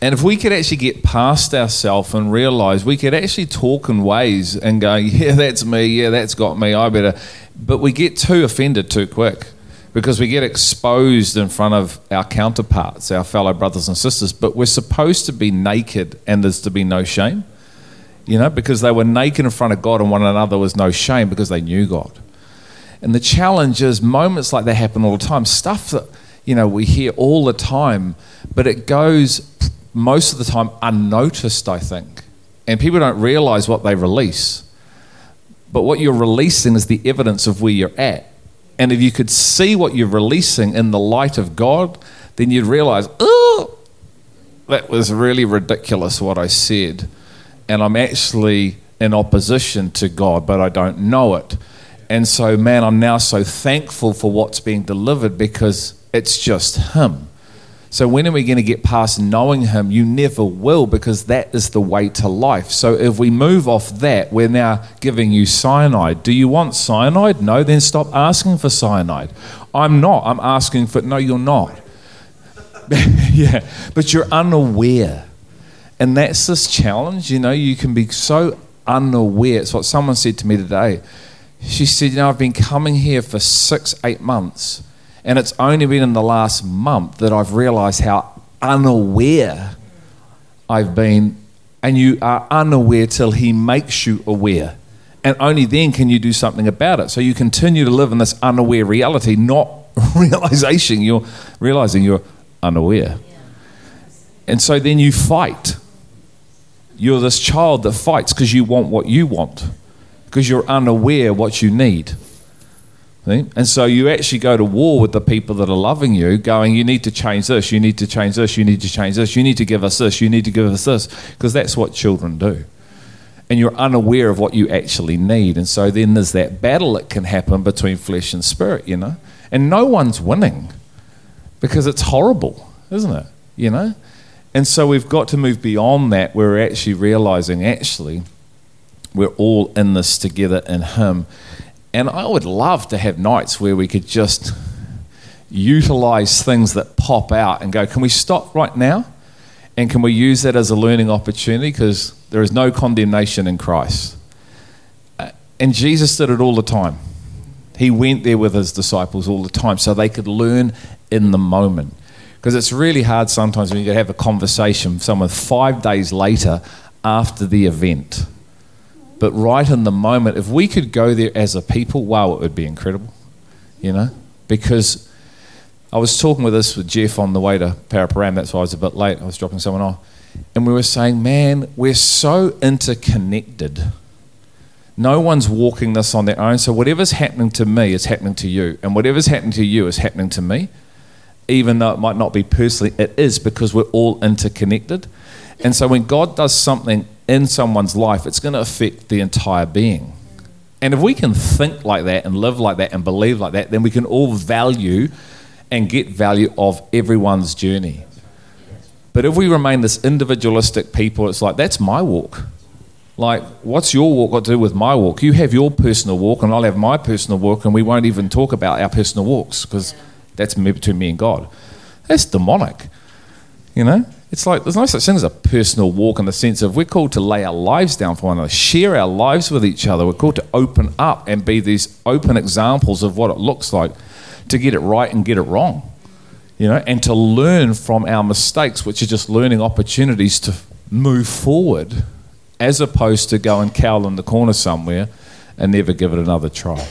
Speaker 3: And if we could actually get past ourselves and realize we could actually talk in ways and go, [LAUGHS] yeah, that's me, yeah, that's got me, I better. But we get too offended too quick because we get exposed in front of our counterparts, our fellow brothers and sisters. But we're supposed to be naked and there's to be no shame, you know, because they were naked in front of God and one another was no shame because they knew God. And the challenge is moments like that happen all the time, stuff that, you know, we hear all the time, but it goes most of the time unnoticed, I think. And people don't realize what they release. But what you're releasing is the evidence of where you're at. And if you could see what you're releasing in the light of God, then you'd realize, oh, that was really ridiculous what I said. And I'm actually in opposition to God, but I don't know it. And so, man, I'm now so thankful for what's being delivered because it's just Him. So, when are we going to get past knowing Him? You never will because that is the way to life. So, if we move off that, we're now giving you cyanide. Do you want cyanide? No, then stop asking for cyanide. I'm not. I'm asking for, no, you're not. [LAUGHS] yeah, but you're unaware. And that's this challenge. You know, you can be so unaware. It's what someone said to me today. She said, You know, I've been coming here for six, eight months and it's only been in the last month that I've realized how unaware I've been. And you are unaware till He makes you aware. And only then can you do something about it. So you continue to live in this unaware reality, not [LAUGHS] realization. You're realizing you're unaware. And so then you fight. You're this child that fights because you want what you want, because you're unaware what you need. See? And so you actually go to war with the people that are loving you, going, You need to change this, you need to change this, you need to change this, you need to give us this, you need to give us this, because that's what children do. And you're unaware of what you actually need. And so then there's that battle that can happen between flesh and spirit, you know? And no one's winning because it's horrible, isn't it? You know? And so we've got to move beyond that. We're actually realizing, actually, we're all in this together in Him. And I would love to have nights where we could just utilize things that pop out and go, can we stop right now? And can we use that as a learning opportunity? Because there is no condemnation in Christ. Uh, And Jesus did it all the time. He went there with his disciples all the time so they could learn in the moment. Because it's really hard sometimes when you have a conversation with someone five days later after the event. But right in the moment, if we could go there as a people, wow, it would be incredible. You know? Because I was talking with this with Jeff on the way to Paraparaumu, that's why I was a bit late. I was dropping someone off. And we were saying, man, we're so interconnected. No one's walking this on their own. So whatever's happening to me is happening to you, and whatever's happening to you is happening to me. Even though it might not be personally, it is because we're all interconnected. And so when God does something in someone's life, it's going to affect the entire being. And if we can think like that and live like that and believe like that, then we can all value and get value of everyone's journey. But if we remain this individualistic people, it's like, that's my walk. Like, what's your walk got to do with my walk? You have your personal walk, and I'll have my personal walk, and we won't even talk about our personal walks because that's me, between me and God. That's demonic. You know? It's like there's no such thing as a personal walk in the sense of we're called to lay our lives down for one another, share our lives with each other. We're called to open up and be these open examples of what it looks like to get it right and get it wrong. You know, and to learn from our mistakes, which are just learning opportunities to move forward, as opposed to go and cowl in the corner somewhere and never give it another try.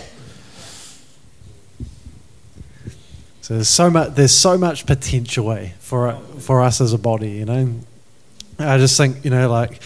Speaker 1: So there's so much there's so much potential eh, for for us as a body, you know. I just think you know like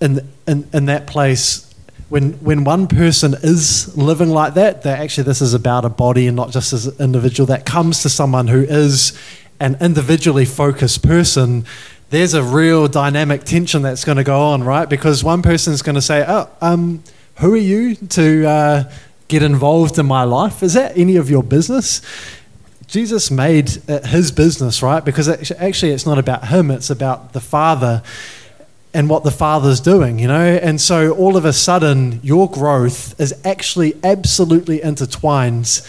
Speaker 1: in in in that place when when one person is living like that, that actually this is about a body and not just as an individual. That comes to someone who is an individually focused person. There's a real dynamic tension that's going to go on, right? Because one person is going to say, "Oh, um, who are you to uh, get involved in my life? Is that any of your business?" Jesus made his business, right? Because actually, it's not about him, it's about the Father and what the Father's doing, you know? And so all of a sudden, your growth is actually absolutely intertwined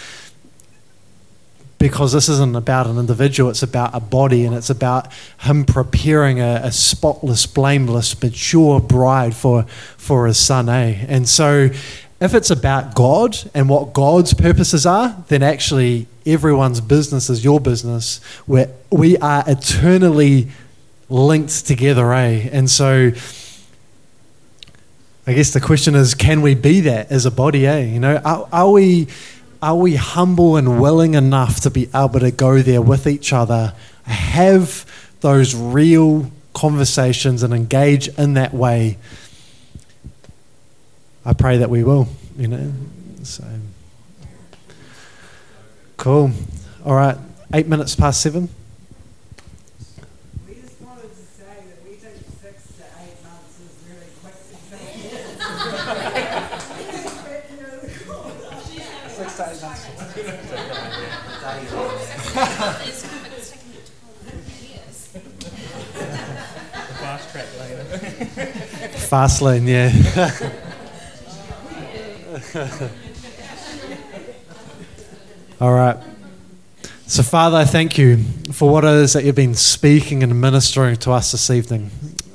Speaker 1: because this isn't about an individual, it's about a body and it's about him preparing a, a spotless, blameless, mature bride for, for his son, eh? And so if it's about God and what God's purposes are, then actually everyone's business is your business, where we are eternally linked together, eh? And so I guess the question is, can we be that as a body, eh? You know, are, are we are we humble and willing enough to be able to go there with each other, have those real conversations and engage in that way I pray that we will, you know. So cool. All right, eight minutes past seven.
Speaker 5: We just wanted to say that we think six to eight months is really quick to
Speaker 1: Six to eight
Speaker 2: Fast track later.
Speaker 1: Fast lane, yeah. [LAUGHS] All right. So, Father, I thank you for what it is that you've been speaking and ministering to us this evening.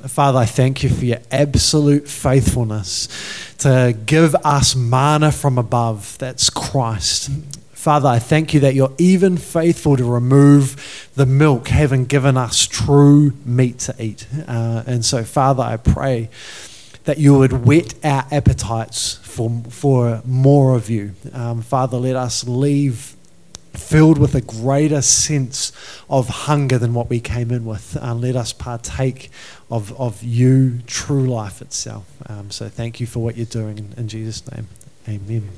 Speaker 1: Father, I thank you for your absolute faithfulness to give us manna from above. That's Christ. Father, I thank you that you're even faithful to remove the milk, having given us true meat to eat. Uh, and so, Father, I pray that you would whet our appetites for, for more of you. Um, Father, let us leave filled with a greater sense of hunger than what we came in with. Uh, let us partake of, of you, true life itself. Um, so thank you for what you're doing in, in Jesus' name. Amen.